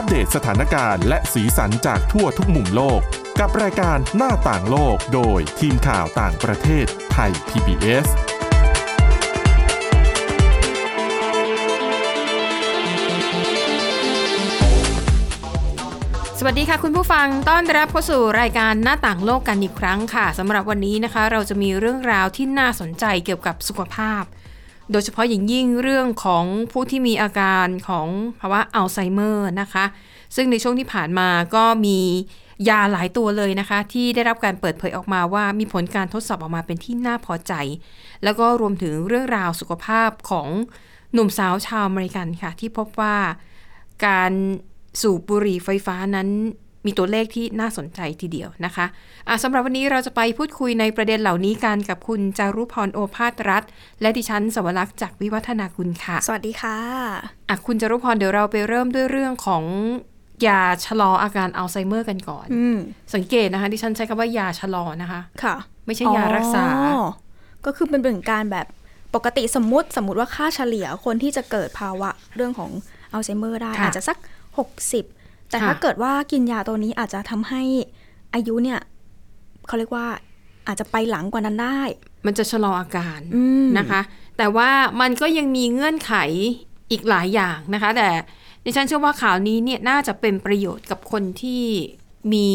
อัปเดตสถานการณ์และสีสันจากทั่วทุกมุมโลก กับรายการหน้าต่างโลกโดยทีมข่าวต่างประเทศไทย PBS สวัสดีค่ะคุณผู้ฟังต้อนรับเข้าสู่รายการหน้าต่างโลกกันอีกครั้งค่ะสำหรับวันนี้นะคะ เราจะมีเรื่องราวที่น่าสนใจเกี่ยวกับสุขภาพ โดยเฉพาะอย่างยิ่งเรื่องของผู้ที่มีอาการของภาวะอัลไซเมอร์นะคะ ซึ่งในช่วงที่ผ่านมาก็มียาหลายตัวเลยนะคะ ที่ได้รับการเปิดเผยออกมาว่ามีผลการทดสอบออกมาเป็นที่น่าพอใจ แล้วก็รวมถึงเรื่องราวสุขภาพของหนุ่มสาวชาวอเมริกันค่ะ ที่พบว่าการสูบบุหรี่ไฟฟ้านั้น มีตัวเลขที่น่าสนใจทีเดียวนะคะะสำหรับวันนี้เราจะไปพูดคุยในประเด็นเหล่านี้กันกับคุณจารุพรโอภาสรัฐ และดิฉันสวรักษ์จากวิวัฒนาคุณค่ะ สวัสดีค่ะอะคุณจารุพรเดี๋ยวเราไปเริ่มด้วยเรื่องของยาชะลออาการอัลไซเมอร์กันก่อนอืมสังเกตนะคะดิฉันใช้คำว่ายาชะลอนะคะค่ะ ไม่ใช่ยารักษาอ๋อก็คือเป็นเป็นการแบบปกติสมมติสมมติว่าค่าเฉลี่ยคนที่จะเกิดภาวะเรื่องของอัลไซเมอร์ได้ค่ะอาจจะสัก 60 แต่ค่ะถ้าเกิดว่ากินยาตัวนี้อาจจะทำให้อายุเนี่ยเขาเรียกว่าอาจจะไปหลังกว่านั้นได้ มันจะชะลออาการอืมนะคะ แต่ว่ามันก็ยังมีเงื่อนไขอีกหลายอย่างนะคะ แต่ดิฉันเชื่อว่าข่าวนี้เนี่ยน่าจะเป็นประโยชน์กับคนที่มี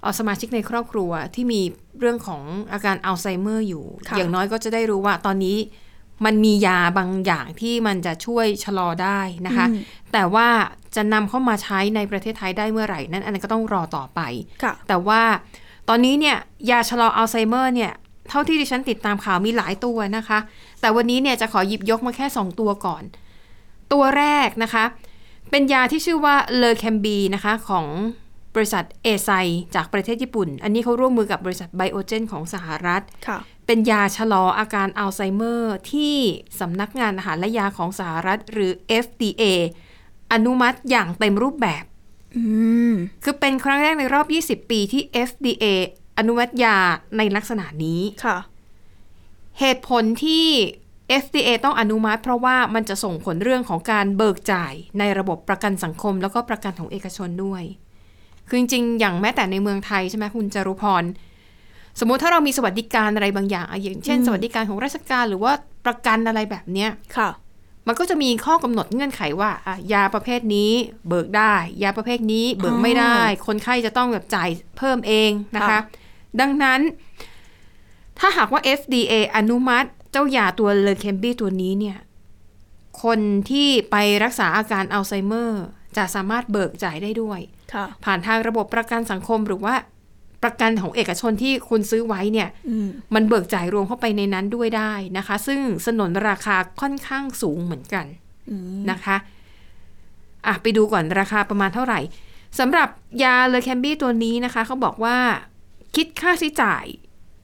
เอ่อสมาชิกในครอบครัวที่มีเรื่องของอาการอัลไซเมอร์อยู่ค่ะอย่างน้อยก็จะได้รู้ว่าตอนนี้มันมียาบางอย่างที่มันจะช่วยชะลอได้นะคะอืมแต่ว่า จะนำเข้ามาใช้ในประเทศไทยได้เมื่อไหร่นั้น อันนั้นก็ต้องรอต่อไปค่ะแต่ว่าตอนนี้เนี่ยยาชะลออัลไซเมอร์เนี่ยเท่าที่ดิฉันติดตามข่าวมีหลายตัวนะคะ แต่วันนี้เนี่ยจะขอหยิบยกมาแค่ 2 ตัวก่อน ตัวแรกนะคะ เป็นยาที่ชื่อว่าเลอแคมบีนะคะของบริษัทเอไซจากประเทศญี่ปุ่น อันนี้เขาร่วมมือกับบริษัทไบโอเจนของสหรัฐค่ะเป็นยาชะลออาการอัลไซเมอร์ที่สำนักงานอาหารและยาของสหรัฐหรือ FDA อนุมัติอย่างเต็มรูปแบบอืมคือเป็นครั้งแรกในรอบ 20 ปีที่ FDA อนุมัติยาในลักษณะนี้ค่ะ เหตุผลที่ FDA ต้องอนุมัติเพราะว่ามันจะส่งผลเรื่องของการเบิกจ่ายในระบบประกันสังคม แล้วก็ประกันของเอกชนด้วย คือจริงๆ อย่างแม้แต่ในเมืองไทยใช่ไหมคุณจารุพร สมมุติถ้าเรามีสวัสดิการอะไรบางอย่างอะอย่าง เช่นอืมสวัสดิการของราชการหรือว่าประกันอะไรแบบเนี้ยค่ะ มันก็จะมีข้อกำหนดเงื่อนไขว่าอะยาประเภทนี้เบิกได้ ยาประเภทนี้เบิกไม่ได้ คนไข้จะต้องแบบจ่ายเพิ่มเองนะคะค่ะดังนั้น ถ้าหากว่า FDA อนุมัติเจ้ายาตัวเลเคมบีตัวนี้เนี่ย คนที่ไปรักษาอาการอัลไซเมอร์ จะสามารถเบิกจ่ายได้ด้วยค่ะผ่านทางระบบประกันสังคมหรือว่า ประกันของเอกชนที่คุณซื้อไว้เนี่ยอืมมันเบิกจ่ายรวมเข้าไปในนั้นด้วยได้นะคะ ซึ่งสนนราคาค่อนข้างสูงเหมือนกันอืมนะคะอะไปดูก่อนราคาประมาณเท่าไหร่สำหรับยาเลอแคมบี้ตัวนี้นะคะเขาบอกว่าคิดค่าใช้จ่าย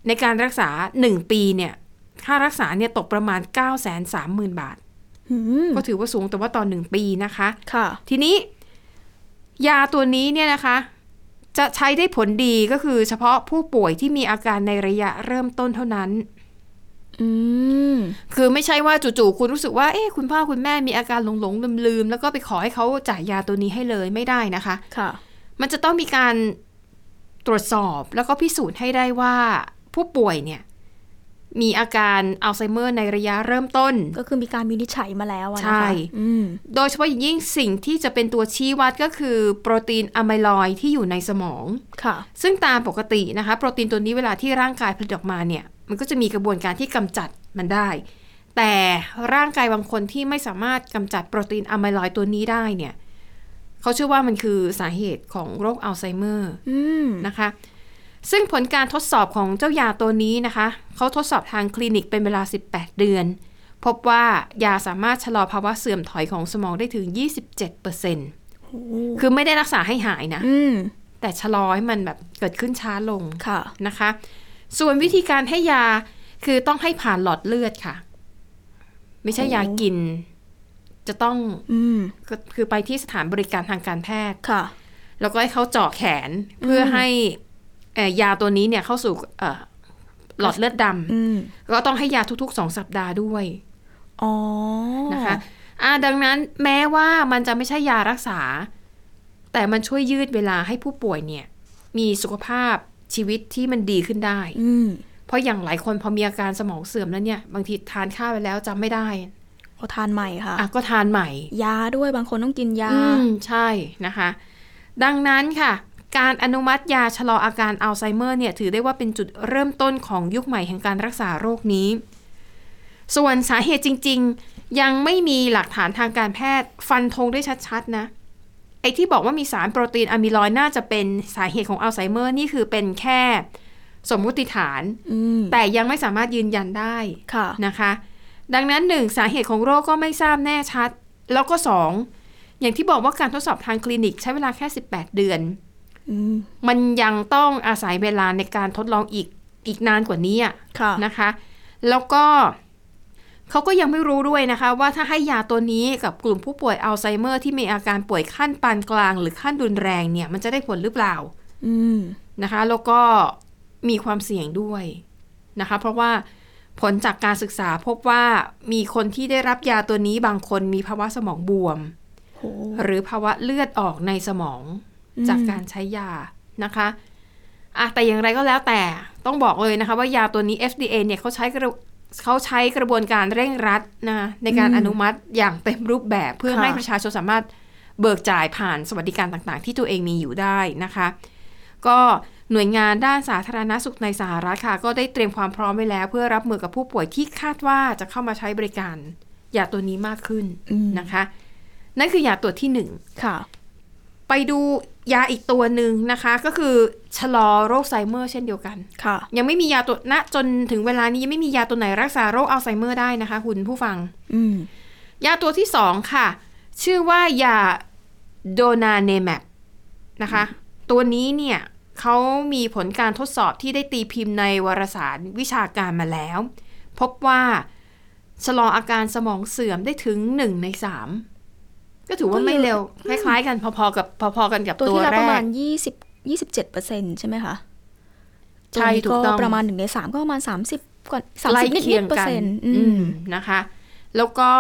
ในการรักษา 1 ปีเนี่ย ค่ารักษาเนี่ยตกประมาณ 9 3 0 0 0 0 บาทอืมก็ถือว่าสูงแต่ว่าตอน1ปีนะคะ ค่ะ ทีนี้ ยาตัวนี้เนี่ยนะคะ จะใช้ได้ผลดีก็คือเฉพาะผู้ป่วยที่มีอาการในระยะเริ่มต้นเท่านั้น อืม คือไม่ใช่ว่าจู่ๆคุณรู้สึกว่า เอ๊ะคุณพ่อคุณแม่มีอาการหลงๆลืมๆแล้วก็ไปขอให้เขาจ่ายยาตัวนี้ให้เลยไม่ได้นะคะ ค่ะ มันจะต้องมีการตรวจสอบแล้วก็พิสูจน์ให้ได้ว่าผู้ป่วยเนี่ย มีอาการอัลไซเมอร์ในระยะเริ่มต้น ก็คือมีการวินิจฉัยมาแล้วอะนะคะใช่อืมโดยเฉพาะอย่างยิ่งสิ่งที่จะเป็นตัวชี้วัดก็คือโปรตีนอะไมลอยด์ที่อยู่ในสมองค่ะ ซึ่งตามปกตินะคะ โปรตีนตัวนี้เวลาที่ร่างกายผลิตออกมาเนี่ย มันก็จะมีกระบวนการที่กำจัดมันได้ แต่ร่างกายบางคนที่ไม่สามารถกำจัดโปรตีนอะไมลอยด์ตัวนี้ได้เนี่ยเขาเชื่อว่ามันคือสาเหตุของโรคอัลไซเมอร์อืมนะคะ ซึ่งผลการทดสอบของเจ้ายาตัวนี้นะคะ เขาทดสอบทางคลินิกเป็นเวลา 18 เดือน พบว่ายาสามารถชะลอภาวะเสื่อมถอยของสมองได้ถึง 27%คือไม่ได้รักษาให้หายนะอืมแต่ชะลอให้มันแบบเกิดขึ้นช้าลงค่ะนะคะ ส่วนวิธีการให้ยาคือต้องให้ผ่านหลอดเลือดค่ะ ไม่ใช่โอ้ยากิน จะต้องอืมก็คือไปที่สถานบริการทางการแพทย์ค่ะ แล้วก็ให้เขาเจาะแขนเพื่ออมให้เอ่อ ยาตัวนี้เนี่ยเข้าสู่เอ่อหลอดเลือดดอืมำก็ต้องให้ยาทุกๆสองสัปดาห์ด้วยอ๋อนะคะอ่าดังนั้นแม้ว่ามันจะไม่ใช่ยารักษา แต่มันช่วยยืดเวลาให้ผู้ป่วยเนี่ย มีสุขภาพชีวิตที่มันดีขึ้นได้อืมเพราะอย่างหลายคนพอมีอาการสมองเสื่อมแล้วเนี่ย บางทีทานข้าวไปแล้วจำไม่ได้พอทานใหม่ค่ะอะก็ทานใหม่ ยาด้วยบางคนต้องกินยาอืมใช่นะคะ ดังนั้นค่ะ การอนุมัติยาชะลออาการอัลไซเมอร์เนี่ยถือได้ว่าเป็นจุดเริ่มต้นของยุคใหม่แห่งการรักษาโรคนี้ ส่วนสาเหตุจริง ๆ ยังไม่มีหลักฐานทางการแพทย์ฟันธงได้ชัดๆนะไอ้ที่บอกว่ามีสารโปรตีนอะมิลอยด์น่าจะเป็นสาเหตุของอัลไซเมอร์นี่คือเป็นแค่สมมุติฐานอืมแต่ยังไม่สามารถยืนยันได้ค่ะนะคะ ดังนั้นหนึ่งสาเหตุของโรคก็ไม่ทราบแน่ชัด แล้วก็สองอย่างที่บอกว่าการทดสอบทางคลินิกใช้เวลาแค่ 18 เดือนอื มมันยังต้องอาศัยเวลาในการทดลองอีกอีกนานกว่านี้อะค่ะนะคะ แล้วก็เขาก็ยังไม่รู้ด้วยนะคะ ว่าถ้าให้ยาตัวนี้กับกลุ่มผู้ป่วยอัลไซเมอร์ที่มีอาการป่วยขั้นปานกลาง หรือขั้นรุนแรงเนี่ย มันจะได้ผลหรือเปล่าอืมนะคะ แล้วก็มีความเสี่ยงด้วยนะคะ เพราะว่าผลจากการศึกษาพบว่ามีคนที่ได้รับยาตัวนี้บางคนมีภาวะสมองบวมโหหรือภาวะเลือดออกในสมองอืม จากการใช้ยานะคะอะแต่อย่างไรก็แล้วแต่ต้องบอกเลยนะคะว่ายาตัวนี้ FDA เนี่ยเขาใช้กระเขาใช้กระบวนการเร่งรัดนะในการอนุมัติอย่างเต็มรูปแบบเพื่อให้ประชาชนสามารถเบิกจ่ายผ่านสวัสดิการต่างๆ ที่ตัวเองมีอยู่ได้นะคะ ก็หน่วยงานด้านสาธารณสุขในสหรัฐค่ะ ก็ได้เตรียมความพร้อมไว้แล้ว เพื่อรับมือกับผู้ป่วยที่คาดว่าจะเข้ามาใช้บริการยาตัวนี้มากขึ้นอืมนะคะ นั่นคือยาตัวที่หนึ่งค่ะ ไปดูยาอีกตัวหนึ่งนะคะ ก็คือชะลอโรคไซเมอร์เช่นเดียวกัน ค่ะ ยังไม่มียาตัวณจนถึงเวลานี้ยังไม่มียาตัวไหนรักษาโรคอัลไซเมอร์ได้นะคะ คุณผู้ฟัง อืม ยาตัวที่สองค่ะ ชื่อว่ายาโดนาเนแมปนะคะ ตัวนี้เนี่ยเขามีผลการทดสอบที่ได้ตีพิมพ์ในวารสารวิชาการมาแล้ว พบว่าชะลออาการสมองเสื่อมได้ถึงหนึ่งในสาม ก็ถือว่าไม่เร็ว คล้ายๆ กันพอๆกับพอๆกันกับตัวตัวที่แล้วแรประมาณกยี่สิบยี่สิบเจ็ดเปอร์เซ็นใช่ไหมคะใช่ตัวนี้ถูกต้องประมาณหนึ่งในสามก็ประมาณสามสิบกว่าสามไล่สิบนิดเคียงๆเปอกัร์นเซ็นต์อือืมมนะคะ แล้วก็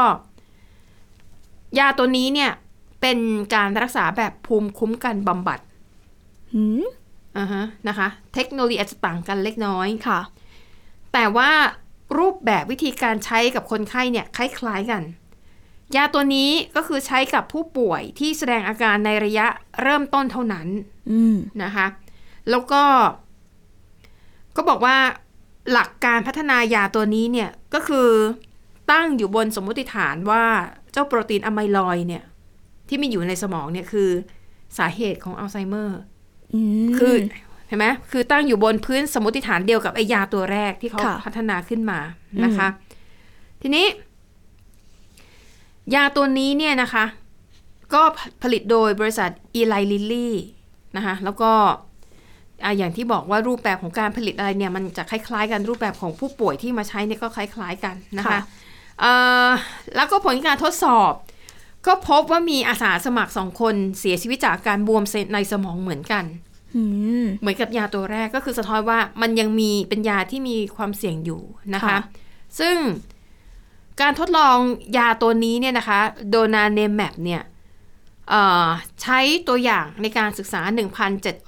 ยาตัวนี้เนี่ย เป็นการรักษาแบบภูมิคุ้มกันบำบัดหืมอ่าฮะนะคะ เทคโนโลยีอาจจะต่างกันเล็กน้อยค่ะ แต่ว่ารูปแบบวิธีการใช้กับคนไข้เนี่ย คล้ายๆกัน ยาตัวนี้ก็คือใช้กับผู้ป่วยที่แสดงอาการในระยะเริ่มต้นเท่านั้นอืมนะคะ แล้วก็ ก็บอกว่าหลักการพัฒนายาตัวนี้เนี่ยก็คือตั้งอยู่บนสมมติฐานว่าเจ้าโปรตีนอะไมลอยด์เนี่ย ที่มีอยู่ในสมองเนี่ยคือสาเหตุของอัลไซเมอร์อืมคือเห็นไหมคือตั้งอยู่บนพื้นสมมติฐานเดียวกับไอยาตัวแรกที่เขาค่ะพัฒนาขึ้นมานะคะ ทีนี้ ยาตัวนี้เนี่ยนะคะ ก็ผลิตโดยบริษัทอีไลลิลลี่นะคะ แล้วก็อะอย่างที่บอกว่ารูปแบบของการผลิตอะไรเนี่ย มันจะคล้ายๆ กันรูปแบบของผู้ป่วยที่มาใช้เนี่ยก็คล้าย ๆ กันนะคะค่ะเอ่อแล้วก็ผลการทดสอบ ก็พบว่ามีอาสาสมัครสองคนเสียชีวิตจากการบวมในสมองเหมือนกันอืมเหมือนกับยาตัวแรกก็คือสะท้อนว่ามันยังมีเป็นยาที่มีความเสี่ยงอยู่นะคะค่ะซึ่ซึ่ง การทดลองยาตัวนี้เนี่ยนะคะโดนาเนแมบเนี่ยเอ่อใช้ตัวอย่างในการศึกษา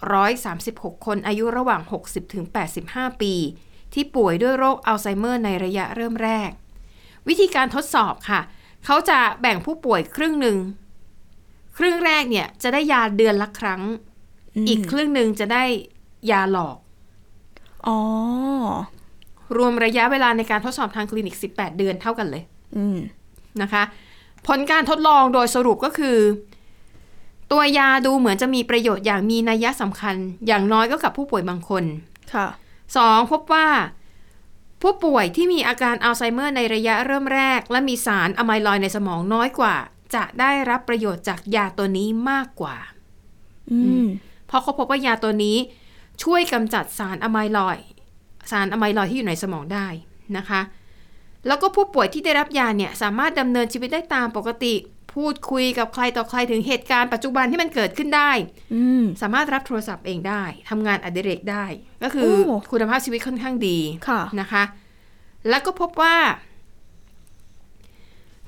1,736 คนอายุระหว่าง 60 ถึง 85 ปี ที่ป่วยด้วยโรคอัลไซเมอร์ในระยะเริ่มแรก วิธีการทดสอบค่ะ เขาจะแบ่งผู้ป่วยครึ่งหนึ่ง ครึ่งแรกเนี่ยจะได้ยาเดือนละครั้ง อีกครึ่งหนึ่งจะได้ยาหลอก อ๋อ รวมระยะเวลาในการทดสอบทางคลินิก 18 เดือนเท่ากันเลยอืมนะคะ ผลการทดลองโดยสรุปก็คือ ตัวยาดูเหมือนจะมีประโยชน์อย่างมีนัยสำคัญ อย่างน้อยก็กับผู้ป่วยบางคน ค่ะ 2. พบว่าผู้ป่วยที่มีอาการอัลไซเมอร์ในระยะเริ่มแรก และมีสารอะไมลอยด์ในสมองน้อยกว่า จะได้รับประโยชน์จากยาตัวนี้มากกว่าอืมเพราะเขาพบว่ายาตัวนี้ช่วยกำจัดสารอะไมลอยด์ สารอะไมลอยด์ที่อยู่ในสมองได้นะคะ แล้วก็ผู้ป่วยที่ได้รับยาเนี่ยสามารถดำเนินชีวิตได้ตามปกติ พูดคุยกับใครต่อใครถึงเหตุการณ์ปัจจุบันที่มันเกิดขึ้นได้อืมสามารถรับโทรศัพท์เองได้ทำงานอดิเรกได้ ก็คือโอ้คุณภาพชีวิตค่อนข้างดีค่ะนะคะ แล้วก็พบว่า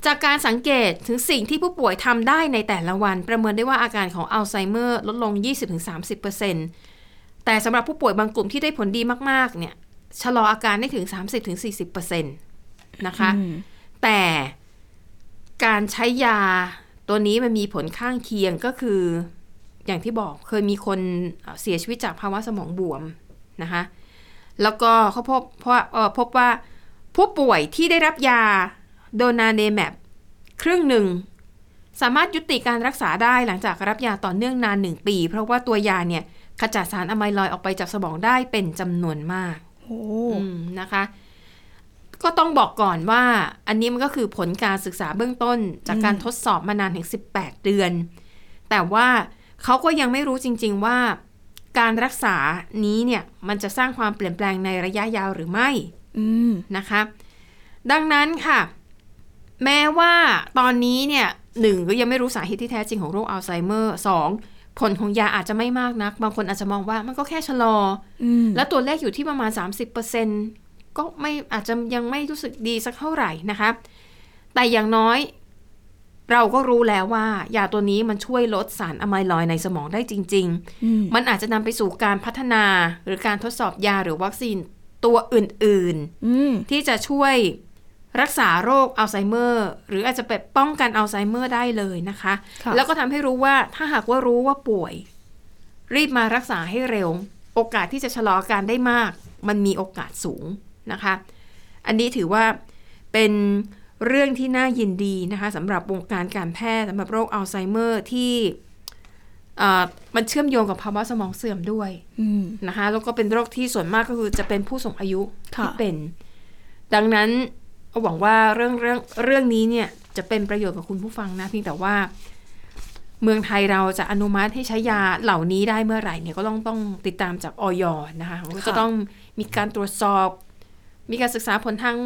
จากการสังเกตถึงสิ่งที่ผู้ป่วยทำได้ในแต่ละวัน ประเมินได้ว่าอาการของอัลไซเมอร์ลดลง 20-30%แต่สำหรับผู้ป่วยบางกลุ่มที่ได้ผลดีมากๆ เนี่ย ชะลออาการได้ถึง 30-40%นะคะอืมแต่การใช้ยาตัวนี้มันมีผลข้างเคียงก็คือ อย่างที่บอกเคยมีคนเอ่อเสียชีวิตจากภาวะสมองบวมนะคะ แล้วก็เขาพบเพราะเอ่อพบว่าผู้ป่วยที่ได้รับยาโดนาเนแมปครึ่งหนึ่ง สามารถยุติการรักษาได้หลังจากรับยาต่อเนื่องนานหนึ่งปี เพราะว่าตัวยาเนี่ยขจัดสารอะไมลอยด์ออกไปจากสมองได้เป็นจำนวนมากโอ้อืม นะคะ ก็ต้องบอกก่อนว่าอันนี้มันก็คือผลการศึกษาเบื้องต้น จากการทดสอบมานานถึง 18 เดือน แต่ว่าเขาก็ยังไม่รู้จริง ๆว่าการรักษานี้เนี่ยมันจะสร้างความเปลี่ยนแปลงในระยะยาวหรือไม่อืมนะคะ ดังนั้นค่ะ แม้ว่าตอนนี้เนี่ยหนึ่งก็ยังไม่รู้สาเหตุที่แท้จริงของโรคอัลไซเมอร์สอง ผลของยาอาจจะไม่มากนัก บางคนอาจจะมองว่ามันก็แค่ชะลออืมแล้วตัวเลขอยู่ที่ประมาณ 30%ก็ไม่อาจจะยังไม่รู้สึกดีสักเท่าไหร่นะคะ แต่อย่างน้อย เราก็รู้แล้วว่ายาตัวนี้มันช่วยลดสารอะไมลอยด์ในสมองได้จริงอืมๆมันอาจจะนำไปสู่การพัฒนาหรือการทดสอบยาหรือวัคซีนตัวอื่นอืมๆที่จะช่วย รักษาโรคอัลไซเมอร์ หรืออาจจะไปป้องกันอัลไซเมอร์ได้เลยนะคะค่ะแล้วก็ทำให้รู้ว่าถ้าหากว่ารู้ว่าป่วย รีบมารักษาให้เร็ว โอกาสที่จะชะลออาการได้มาก มันมีโอกาสสูงนะคะ อันนี้ถือว่าเป็นเรื่องที่น่ายินดีนะคะสำหรับวงการการแพทย์สำหรับโรคอัลไซเมอร์ที่เอ่อมันเชื่อมโยงกับภาวะสมองเสื่อมด้วยอืมนะคะแล้วก็เป็นโรคที่ส่วนมากก็คือจะเป็นผู้สูงอายุค่ะที่เป็น ดังนั้น ก็หวังว่าเรื่องเรื่องเรื่องนี้เนี่ยจะเป็นประโยชน์กับคุณผู้ฟังนะเพียงแต่ว่าเมืองไทยเราจะอนุมัติให้ใช้ยาเหล่านี้ได้เมื่อไหร่เนี่ยก็ต้องต้องติดตามจากออยนะคะมันก็จะต้องมีการตรวจสอบ มีการศึกษาผลทาง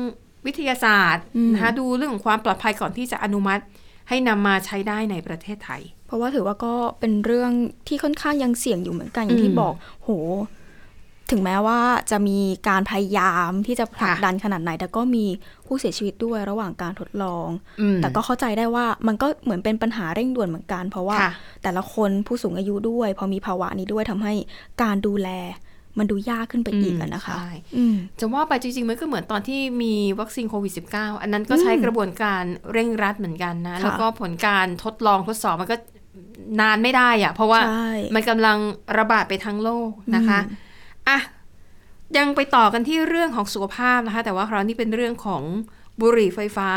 วิทยาศาสตร์อืมนะคะดูเรื่องของความปลอดภัยก่อนที่จะอนุมัติให้นำมาใช้ได้ในประเทศไทย เพราะว่าถือว่าก็เป็นเรื่องที่ค่อนข้างยังเสี่ยงอยู่เหมือนกันอย่างที่อืมบอก โห ถึงแม้ว่าจะมีการพยายามที่จะผลักค่ะดันขนาดไหน แต่ก็มีผู้เสียชีวิตด้วยระหว่างการทดลองอืมแต่ก็เข้าใจได้ว่ามันก็เหมือนเป็นปัญหาเร่งด่วนเหมือนกัน เพราะว่าค่ะแต่ละคนผู้สูงอายุด้วย พอมีภาวะนี้ด้วยทำให้การดูแลมันดูยากขึ้นไปอีกอะนะคะใช่อืมจะว่าไปจริงๆ มันก็เหมือนตอนที่มีวัคซีนโควิด -19 อันนั้นก็ใช้อืมกระบวนการเร่งรัดเหมือนกันนะค่ะแล้วก็ผลการทดลองทดสอบมันก็นานไม่ได้อะเพราะว่าใช่มันกำลังระบาดไปทั้งโลกนะคะ อืมอะยังไปต่อกันที่เรื่องของสุขภาพนะคะ แต่ว่าคราวนี้เป็นเรื่องของบุหรี่ไฟฟ้า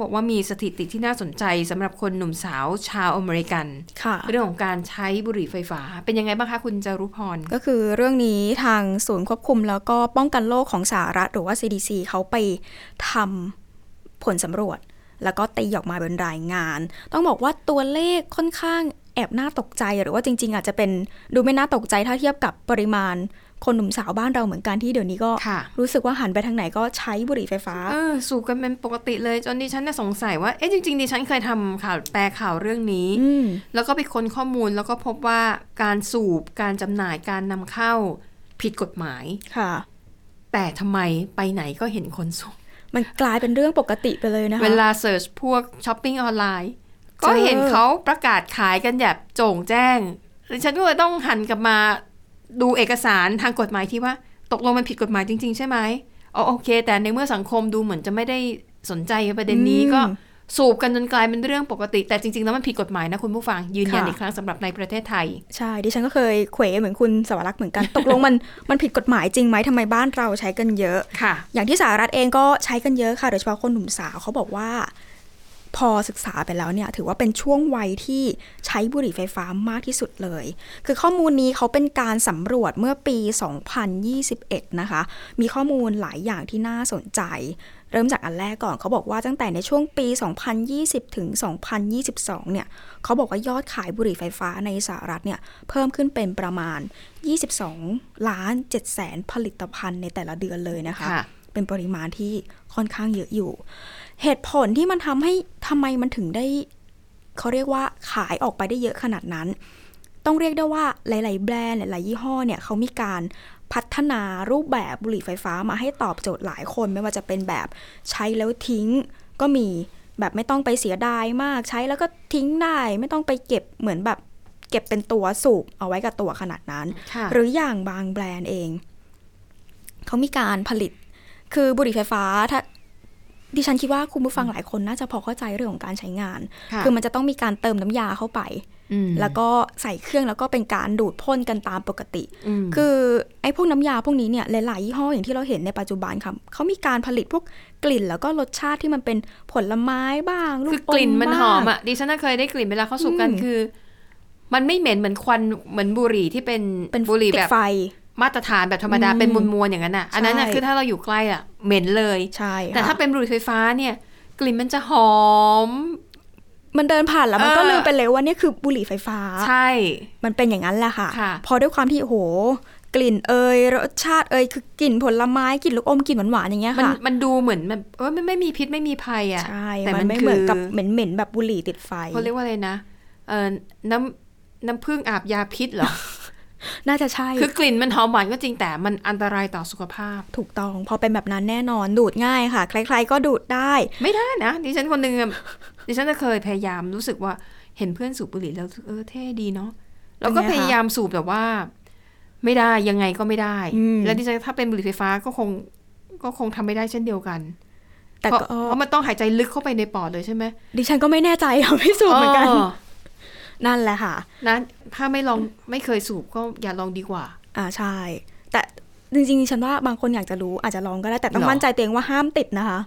บอกว่ามีสถิติที่น่าสนใจสำหรับคนหนุ่มสาวชาวอเมริกันค่ะเรื่องของการใช้บุหรี่ไฟฟ้า เป็นยังไงบ้างคะคุณจารุพร ก็คือเรื่องนี้ทางศูนย์ควบคุมแล้วก็ป้องกันโรคของสหรัฐหรือว่า CDC เขาไปทำผลสำรวจ แล้วก็ตีออกมาเป็นรายงาน ต้องบอกว่าตัวเลขค่อนข้างแอบน่าตกใจหรือว่าจริง ๆ อาจจะเป็นดูไม่น่าตกใจถ้าเทียบกับปริมาณ คนหนุ่มสาวบ้านเราเหมือนกันที่เดี๋ยวนี้ก็ค่ะรู้สึกว่าหันไปทางไหนก็ใช้บุหรี่ไฟฟ้าเออสูบกันเป็นปกติเลยจนดิฉันน่ะสงสัยว่าเอ๊ะจริงๆดิฉันเคยทำข่าวแปลข่าวเรื่องนี้อืมแล้วก็ไปค้นข้อมูลแล้วก็พบว่าการสูบการจำหน่ายการนำเข้าผิดกฎหมายค่ะ แต่ทำไมไปไหนก็เห็นคนสูบมันกลายเป็นเรื่องปกติไปเลยนะคะ เวลาเสิร์ชพวกช้อปปิ้งออนไลน์เจอก็เห็นเขาประกาศขายกันแบบโจ่งแจ้งดิฉันก็เลยต้องหันกลับมา ดูเอกสารทางกฎหมายที่ว่าตกลงมันผิดกฎหมายจริง ๆ ใช่ไหมอ๋อโอเค แต่ในเมื่อสังคมดูเหมือนจะไม่ได้สนใจประเด็นนี้อืมก็สูบกันจนกลายเป็นเรื่องปกติ แต่จริง ๆ แล้วมันผิดกฎหมายนะคุณผู้ฟังยืนยันค่ะอีกครั้งสำหรับในประเทศไทย ใช่ ดิฉันก็เคยเขวเหมือนคุณสวรักษ์เหมือนกันตกลงมันมันผิดกฎหมายจริงไหมทำไมบ้านเราใช้กันเยอะค่ะ อย่างที่สหรัฐเองก็ใช้กันเยอะค่ะโดยเฉพาะคนหนุ่มสาวเขาบอกว่า พอศึกษาไปแล้วเนี่ยถือว่าเป็นช่วงวัยที่ใช้บุหรี่ไฟฟ้ามากที่สุดเลย คือข้อมูลนี้เขาเป็นการสำรวจเมื่อปี 2021 นะคะ มีข้อมูลหลายอย่างที่น่าสนใจ เริ่มจากอันแรกก่อนเขาบอกว่าตั้งแต่ในช่วงปี 2020 ถึง 2022 เนี่ยเขาบอกว่ายอดขายบุหรี่ไฟฟ้าในสหรัฐเนี่ยเพิ่มขึ้นเป็นประมาณ 22 ล้าน7แสนผลิตภัณฑ์ในแต่ละเดือนเลยนะคะคะ เป็นปริมาณที่ค่อนข้างเยอะอยู่ เหตุผลที่มันทำให้ทำไมมันถึงได้เขาเรียกว่าขายออกไปได้เยอะขนาดนั้น ต้องเรียกได้ว่าหลาย ๆ แบรนด์หลาย ๆ ยี่ห้อเนี่ยเขามีการพัฒนารูปแบบบุหรี่ไฟฟ้ามาให้ตอบโจทย์หลายคน ไม่ว่าจะเป็นแบบใช้แล้วทิ้งก็มีแบบไม่ต้องไปเสียดายมากใช้แล้วก็ทิ้งได้ ไม่ต้องไปเก็บเหมือนแบบเก็บเป็นตัวสูบเอาไว้กับตัวขนาดนั้นค่ะหรืออย่างบางแบรนด์เอง เขามีการผลิต คือบุหรี่ไฟฟ้าถ้าดิฉันคิดว่าคุณผู้ฟังหลายคนน่าจะพอเข้าใจเรื่องของการใช้งานค่ะคือมันจะต้องมีการเติมน้ำยาเข้าไปมแล้วก็ใส่เครื่องแล้วก็เป็นการดูดพ่นกันตามปกติมคือไอ้พวกน้ำยาพวกนี้เนี่ยหลายๆยี่ห้ออย่างที่เราเห็นในปัจจุบันค่ะเขามีการผลิตพวกกลิ่น แล้วก็รสชาติที่มันเป็นผลไม้บ้างลูคือกกลิ่นมันบ้างหอมอะดิฉันน่ะเคยได้กลิ่นเวลาเขาสูบกันอืมคือ มันไม่เหม็นเหมือนควันเหมือนบุหรี่ที่เป็นเป็นบุหรี่ติแบดบไฟ มาตรฐานแบบธรรมดาอืมเป็นมวลๆอย่างนั้นอะ อันนั้นน่ะใช่คือถ้าเราอยู่ใกล้อะเหม็นเลยใช่แต่ค่ะถ้าเป็นบุหรี่ไฟฟ้าเนี่ย กลิ่นมันจะหอม มันเดินผ่านแล้วมันก็เออลืมไปเลยว่าเนี่ยคือบุหรี่ไฟฟ้า ใช่ มันเป็นอย่างนั้นแหละค่ะค่ะพอด้วยความที่โอ้โหกลิ่นเอยรสชาติเอยคือกลิ่นผลไม้กลิ่นลูกอมกลิ่นหวานๆอย่างเงี้ยมันค่ะมันดูเหมือนแบบเออไม่ไม่มีพิษไม่มีภัยอะใช่แต่มัมันนไม่คือเหมือนกับเหม็นๆแบบบุหรี่ติดไฟเขาเรียกว่าอะไรนะเออน้ำน้ำผึ้งอาบยาพิษเหรอ น่าจะใช่ คือกลิ่นมันหอมหวานก็จริงแต่มันอันตรายต่อสุขภาพ ถูกต้องพอเป็นแบบนั้นแน่นอนดูดง่ายค่ะ ใคร ๆ ก็ดูดได้ ไม่ได้นะดิฉันคนหนึ่งอะดิฉันจะเคยพยายามรู้สึกว่าเห็นเพื่อนสูบบุหรี่แล้วเออเท่ดีเนาะแล้วก็เป็นไงคะพยายามสูบแต่ว่า ไม่ได้ยังไงก็ไม่ได้อืมแล้วดิฉันถ้าเป็นบุหรี่ไฟฟ้าก็คงก็คงทำไม่ได้เช่นเดียวกันแต่เพราะก็เพราะมันต้องหายใจลึกเข้าไปในปอดเลยใช่ไหมดิฉันก็ไม่แน่ใจค่ะไม่สูบเหมือนกันเออ นั่นแหละค่ะนะถ้าไม่ลองไม่เคยสูบก็อย่าลองดีกว่า อ่าใช่ แต่จริงๆดิฉันว่าบางคนอยากจะรู้อาจจะลองก็ได้แต่ต้องหรอมั่นใจตัวเองว่าห้ามติดนะคะ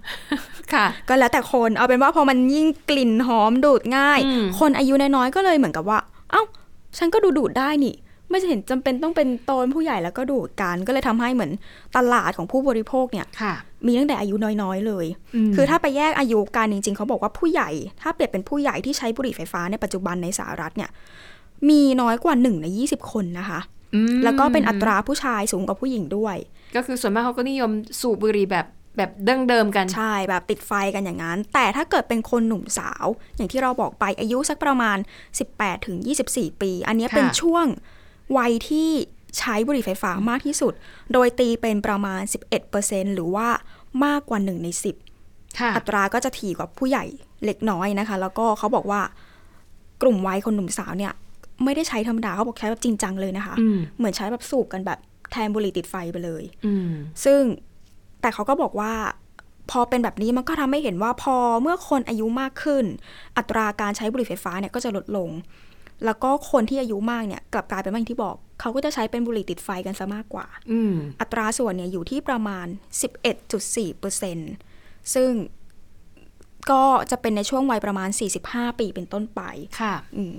ค่ะ ก็แล้วแต่คนเอาเป็นว่าพอมันยิ่งกลิ่นหอมดูดง่ายอืมคนอายุน้อยๆก็เลยเหมือนกับว่า เอ้า ฉันก็ดูดูดได้นี่ ไม่เห็นจำเป็นต้องเป็นโตนผู้ใหญ่แล้วก็ดูดกันก็เลยทำให้เหมือนตลาดของผู้บริโภคเนี่ยค่ะมีตั้งแต่อายุน้อยๆเลยมคือถ้าไปแยกอายุการจริง ๆ เขาบอกว่าผู้ใหญ่ ถ้าเปรียบเป็นผู้ใหญ่ที่ใช้บุหรี่ไฟฟ้าในปัจจุบันในสหรัฐเนี่ย มีน้อยกว่าหนึ่งในยี่สิบคนนะคะอืมแล้วก็เป็นอัตราผู้ชายสูงกว่าผู้หญิงด้วย ก็คือส่วนมากเขาก็นิยมสูบบุหรี่แบบแบบดั้งเดิมกัน ใช่ แบบติดไฟกันอย่างนั้น แต่ถ้าเกิดเป็นคนหนุ่มสาว อย่างที่เราบอกไปอายุสักประมาณ 18ถึง24 ปี อันเนี้ยค่ะเป็นช่วง วัยที่ใช้บุหรี่ไฟฟ้ามากที่สุด โดยตีเป็นประมาณ 11%หรือว่ามากกว่า 1 ใน 10ค่ะอัตราก็จะถี่กว่าผู้ใหญ่เล็กน้อยนะคะ แล้วก็เขาบอกว่ากลุ่มวัยคนหนุ่มสาวเนี่ย ไม่ได้ใช้ธรรมดาเขาบอกใช้แบบจริงจังเลยนะคะอืมเหมือนใช้แบบสูบกันแบบแทนบุหรี่ติดไฟไปเลยอืมซึ่งแต่เขาก็บอกว่าพอเป็นแบบนี้มันก็ทำให้เห็นว่าพอเมื่อคนอายุมากขึ้น อัตราการใช้บุหรี่ไฟฟ้าเนี่ยก็จะลดลง แล้วก็คนที่อายุมากเนี่ยกลับกลายเป็นว่าอย่างที่บอก เขาก็จะใช้เป็นบุหรี่ติดไฟกันซะมากกว่าอืมอัตราส่วนเนี่ยอยู่ที่ประมาณ 11.4%ซึ่งก็จะเป็นในช่วงวัยประมาณ 45 ปีเป็นต้นไปค่ะอืม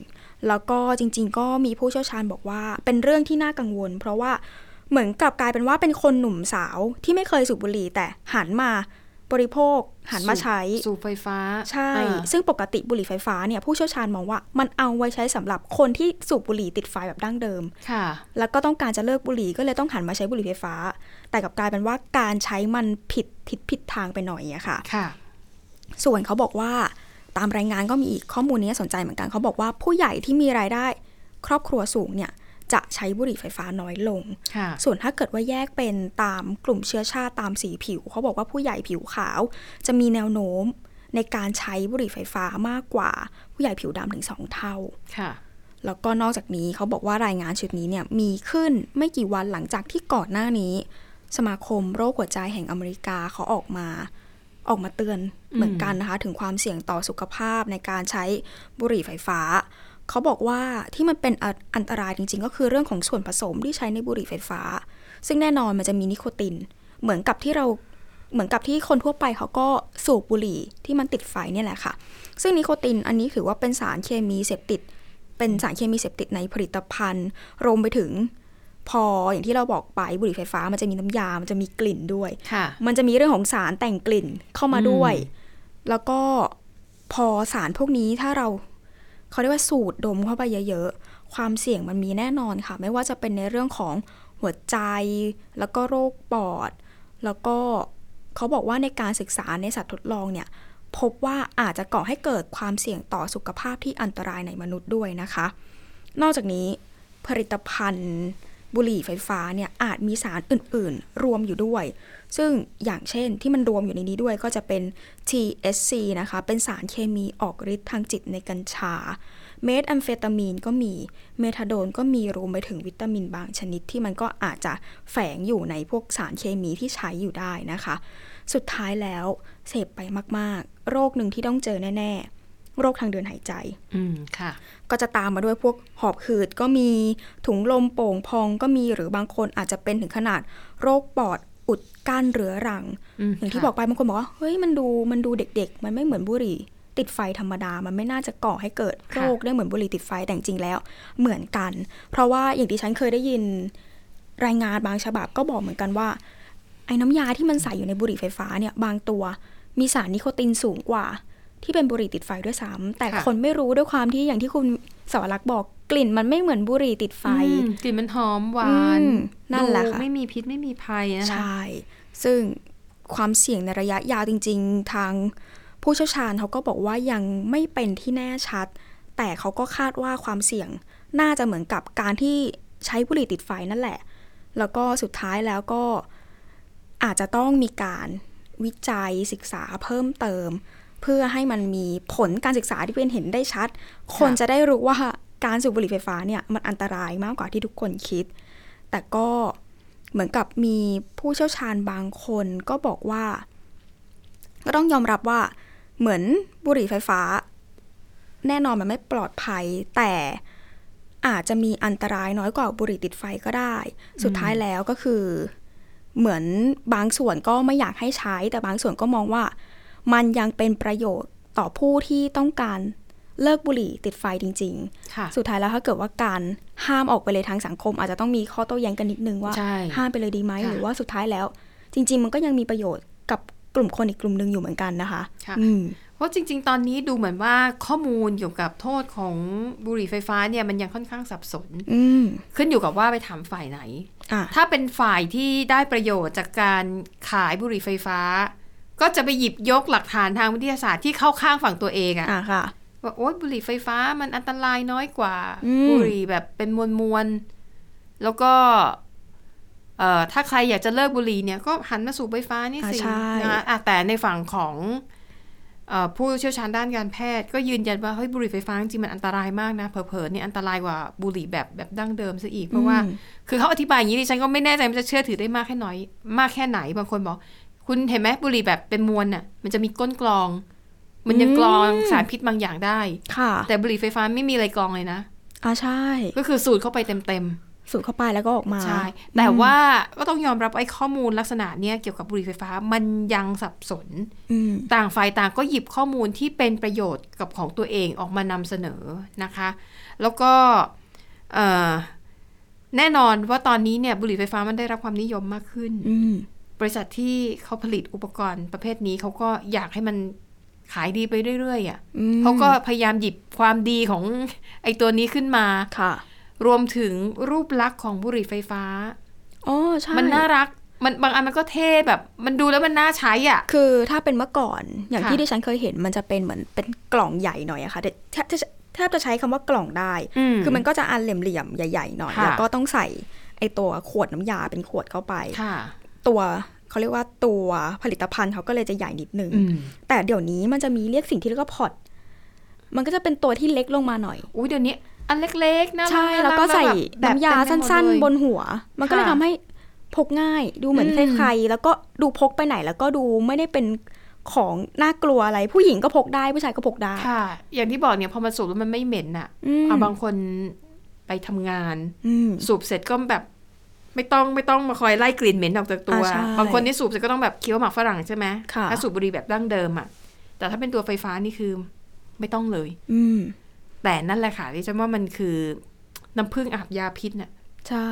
แล้วก็จริง ๆ ก็มีผู้เชี่ยวชาญบอกว่า เป็นเรื่องที่น่ากังวล เพราะว่าเหมือนกลับกลายเป็นว่าเป็นคนหนุ่มสาวที่ไม่เคยสูบบุหรี่แต่หันมา บริโภคหันมาใช้ สูบไฟฟ้า ใช่อ่าซึ่งปกติบุหรี่ไฟฟ้าเนี่ยผู้เชี่ยวชาญมองว่ามันเอาไว้ใช้สำหรับคนที่สูบบุหรี่ติดไฟแบบดั้งเดิม ค่ะ แล้วก็ต้องการจะเลิกบุหรี่ก็เลยต้องหันมาใช้บุหรี่ไฟฟ้า แต่กลับกลายเป็นว่าการใช้มันผิดทิศผิดทางไปหน่อยอะค่ะ ค่ะ ส่วนเขาบอกว่าตามรายงานก็มีอีกข้อมูลนี้น่าสนใจเหมือนกันเขาบอกว่าผู้ใหญ่ที่มีรายได้ ครอบครัวสูงเนี่ย จะใช้บุหรี่ไฟฟ้าน้อยลงค่ะส่วนถ้าเกิดว่าแยกเป็นตามกลุ่มเชื้อชาติตามสีผิว เขาบอกว่าผู้ใหญ่ผิวขาว จะมีแนวโน้มในการใช้บุหรี่ไฟฟ้ามากกว่าผู้ใหญ่ผิวดำถึงสองเท่าค่ะแล้วก็นอกจากนี้เขาบอกว่ารายงานชุดนี้เนี่ยมีขึ้นไม่กี่วันหลังจากที่ก่อนหน้านี้ สมาคมโรคหัวใจแห่งอเมริกาเขาออกมาออกมาเตือนเหมือนกันนะคะ ถึงความเสี่ยงต่อสุขภาพในการใช้บุหรี่ไฟฟ้า เขาบอกว่าที่มันเป็นอันอันตรายจริง ๆ ก็คือเรื่องของส่วนผสมที่ใช้ในบุหรี่ไฟฟ้า ซึ่งแน่นอนมันจะมีนิโคติน เหมือนกับที่เราเหมือนกับที่คนทั่วไปเขาก็สูบบุหรี่ที่มันติดไฟเนี่ยแหละค่ะ ซึ่งนิโคตินอันนี้ถือว่าเป็นสารเคมีเสพติด เป็นสารเคมีเสพติดในผลิตภัณฑ์ รวมไปถึงพออย่างที่เราบอกไปบุหรี่ไฟฟ้า มันจะมีน้ำยา มันจะมีกลิ่นด้วยค่ะมันจะมีเรื่องของสารแต่งกลิ่นเข้ามาด้วย แล้วก็พอสารพวกนี้ถ้าเรา เขาเรียกว่าสูดดมเข้าไปเยอะๆ ความเสี่ยงมันมีแน่นอนค่ะ ไม่ว่าจะเป็นในเรื่องของหัวใจ แล้วก็โรคปอด แล้วก็เขาบอกว่าในการศึกษาในสัตว์ทดลองเนี่ยพบว่าอาจจะก่อให้เกิดความเสี่ยงต่อสุขภาพที่อันตรายในมนุษย์ด้วยนะคะ นอกจากนี้ผลิตภัณฑ์บุหรี่ไฟฟ้าเนี่ยอาจมีสารอื่น ๆ รวมอยู่ด้วย ซึ่งอย่างเช่นที่มันรวมอยู่ในนี้ด้วยก็จะเป็น THC นะคะ เป็นสารเคมีออกฤทธิ์ทางจิตในกัญชา เมทแอมเฟตามีนก็มี เมทาโดนก็มีรวมไปถึงวิตามินบางชนิดที่มันก็อาจจะแฝงอยู่ในพวกสารเคมีที่ใช้อยู่ได้นะคะ สุดท้ายแล้วเสพไปมากๆ โรคหนึ่งที่ต้องเจอแน่ ๆโรคทางเดินหายใจ อืม ค่ะ ก็จะตามมาด้วยพวกหอบหืดก็มีถุงลมโป่งพองก็มีหรือบางคนอาจจะเป็นถึงขนาด โรคปอด อุดกั้นเรื้อรังอืมอย่างที่ค่ะบอกไปบางคนบอกว่าเฮ้ยมันดูมันดูเด็ก ๆ มันไม่เหมือนบุหรี่ ติดไฟธรรมดา มันไม่น่าจะก่อให้เกิดโรคได้เหมือนบุหรี่ติดไฟแต่จริงๆแล้ว เหมือนกัน เพราะว่าอย่างที่ฉันเคยได้ยินรายงานบางฉบับก็บอกเหมือนกันว่า ไอ้น้ำยาที่มันใส่อยู่ในบุหรี่ไฟฟ้าเนี่ยบางตัวมีสารนิโคตินสูงกว่า ที่เป็นบุหรี่ติดไฟด้วยซ้ำแต่ค่ะคนไม่รู้ด้วยความที่อย่างที่คุณสวรักษ์บอกกลิ่นมันไม่เหมือนบุหรี่ติดไฟอืมกลิ่นมันหอมหวานอืมนั่นแหละดูค่ะไม่มีพิษไม่มีภัยนะคะใช่ซึ่งความเสี่ยงในระยะยาวจริง ๆ ทางผู้เชี่ยวชาญเขาก็บอกว่ายังไม่เป็นที่แน่ชัด แต่เขาก็คาดว่าความเสี่ยงน่าจะเหมือนกับการที่ใช้บุหรี่ติดไฟนั่นแหละ แล้วก็สุดท้ายแล้วก็อาจจะต้องมีการวิจัยศึกษาเพิ่มเติมเพื่อให้มันมีผลการศึกษาที่เป็นเห็นได้ชัด คนจะได้รู้ว่าการสูบบุหรี่ไฟฟ้าเนี่ยมันอันตรายมากกว่าที่ทุกคนคิด แต่ก็เหมือนกับมีผู้เชี่ยวชาญบางคนก็บอกว่า ก็ต้องยอมรับว่าเหมือนบุหรี่ไฟฟ้า แน่นอนมันไม่ปลอดภัย แต่อาจจะมีอันตรายน้อยกว่าบุหรี่ติดไฟก็ได้ สุดท้ายแล้วก็คือ เหมือนบางส่วนก็ไม่อยากให้ใช้ แต่บางส่วนก็มองว่า มันยังเป็นประโยชน์ต่อผู้ที่ต้องการเลิกบุหรี่ติดไฟจริงๆค่ะสุดท้ายแล้วถ้าเกิดว่าการห้ามออกไปเลยทางสังคม อาจจะต้องมีข้อโต้แย้งกันนิดนึงว่าใช่ห้ามไปเลยดีไหมค่ะหรือว่าสุดท้ายแล้ว จริง ๆ มันก็ยังมีประโยชน์กับกลุ่มคนอีกกลุ่มหนึ่งอยู่เหมือนกันนะคะค่ะอืมเพราะจริง ๆ ตอนนี้ดูเหมือนว่าข้อมูลเกี่ยวกับโทษของบุหรี่ไฟฟ้าเนี่ยมันยังค่อนข้างสับสนอืมขึ้นอยู่กับว่าไปถามฝ่ายไหนอะถ้าเป็นฝ่ายที่ได้ประโยชน์จากการขายบุหรี่ไฟฟ้า ก็จะไปหยิบยกหลักฐานทางวิทยาศาสตร์ที่เข้าข้างฝั่งตัวเองอะอะค่ะว่าโอ๊ยบุหรี่ไฟฟ้ามันอันตรายน้อยกว่าอืมบุหรี่แบบเป็นมวลมวลๆแล้วก็เอ่อถ้าใครอยากจะเลิกบุหรี่เนี่ยก็หันมาสูบไฟฟ้านี่อะสิใช่นะคะอะแต่ในฝั่งของเอ่อผู้เชี่ยวชาญด้านการแพทย์ ก็ยืนยันว่าเฮ้ยบุหรี่ไฟฟ้าจริงๆมันอันตรายมากนะเผลอๆเนี่ยอันตรายกว่าบุหรี่แบบแบบดั้งเดิมซะอีกเพราะว่าอืมคือเขาอธิบายอย่างนี้ดิฉันก็ไม่แน่ใจมันจะเชื่อถือได้มากแค่น้อย มากแค่ไหนบางคนบอก คุณเห็นไหมบุหรี่แบบเป็นมวลน่ะ มันจะมีก้นกรอง มันยังกรองสารพิษบางอย่างได้ ค่ะ แต่บุหรี่ไฟฟ้าไม่มีอะไรกรองเลยนะอะใช่ ก็คือสูดเข้าไปเต็มสูดเข้าไปแล้วก็ออกมาๆใช่แต่ว่าก็ต้องยอมรับไอ้ข้อมูลลักษณะเนี้ยเกี่ยวกับบุหรี่ไฟฟ้ามันยังสับสนอืมต่างฝ่ายต่างก็หยิบข้อมูลที่เป็นประโยชน์กับของตัวเองออกมานำเสนอนะคะ แล้วก็เอ่อแน่นอนว่าตอนนี้เนี่ยบุหรี่ไฟฟ้ามันได้รับความนิยมมากขึ้นอืม บริษัทที่เขาผลิตอุปกรณ์ประเภทนี้เขาก็อยากให้มันขายดีไปเรื่อยๆอะอืมเขาก็พยายามหยิบความดีของไอ้ตัวนี้ขึ้นมาค่ะ รวมถึงรูปลักษณ์ของบุหรี่ไฟฟ้าอ๋อใช่มันน่ารักมันบางอันมันก็เท่แบบมันดูแล้วมันน่าใช้อะ คือถ้าเป็นเมื่อก่อนอย่างค่ะที่ดิฉันเคยเห็นมันจะเป็นเหมือนเป็นกล่องใหญ่หน่อยอะค่ะแต่แทบจะแทบจะใช้คำว่ากล่องได้ คือมันก็จะอันเหลี่ยมๆใหญ่ ๆ หน่อยค่ะแล้วก็ต้องใส่ไอตัวขวดน้ำยาเป็นขวดเข้าไปค่ะ ตัวเขาเรียกว่าตัวผลิตภัณฑ์เขาก็เลยจะใหญ่นิดนึงอืมแต่เดี๋ยวนี้มันจะมีเรียกสิ่งที่เรียกว่าพอตมันก็จะเป็นตัวที่เล็กลงมาหน่อย อุ้ยเดี๋ยวนี้ อันเล็กๆนะใช่แล้วก็ใส่น้ำยาสั้น ๆบบนนหัว มันก็เลยค่ะทำให้พกง่าย ดูเหมือนอืมใครๆแล้วก็ดูพกไปไหน แล้วก็ดูไม่ได้เป็นของน่ากลัวอะไร ผู้หญิงก็พกได้ผู้ชายก็พกได้ค่ะ อย่างที่บอกเนี่ยพอมันสูบแล้วมันไม่เหม็นอะอืมเอาบางคนไปทำงานอืมสูบเสร็จก็แบบ ไม่ต้องไม่ต้องมาคอยไล่กลิ่นเหม็นออกจากตัวอ่าใช่บางคนที่สูบเสร็จก็ต้องแบบเคี้ยวหมากฝรั่งใช่ไหมค่ะถ้าสูบบุหรี่แบบดั้งเดิมอะ แต่ถ้าเป็นตัวไฟฟ้านี่คือ ไม่ต้องเลย อืมแต่นั่นแหละค่ะที่ฉันว่ามันคือน้ำผึ้งอาบยาพิษน่ะ ใช่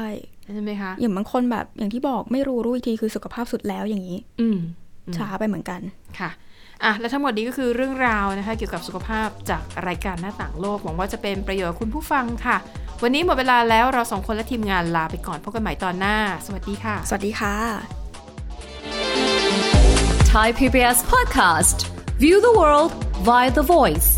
ใช่ไหมคะอย่างบางคนแบบอย่างที่บอกไม่รู้รู้อีกทีคือสุขภาพสุดแล้วอย่างนี้ อืมอืมช้าไปเหมือนกันค่ะ อะและทั้งหมดนี้ก็คือเรื่องราวนะคะ เกี่ยวกับสุขภาพจากรายการหน้าต่างโลก หวังว่าจะเป็นประโยชน์กับคุณผู้ฟังค่ะ วันนี้หมดเวลาแล้วเราสองคนและทีมงานลาไปก่อนพบกันใหม่ตอนหน้า สวัสดีค่ะ สวัสดีค่ะ Thai PBS podcast. View the world via the voice.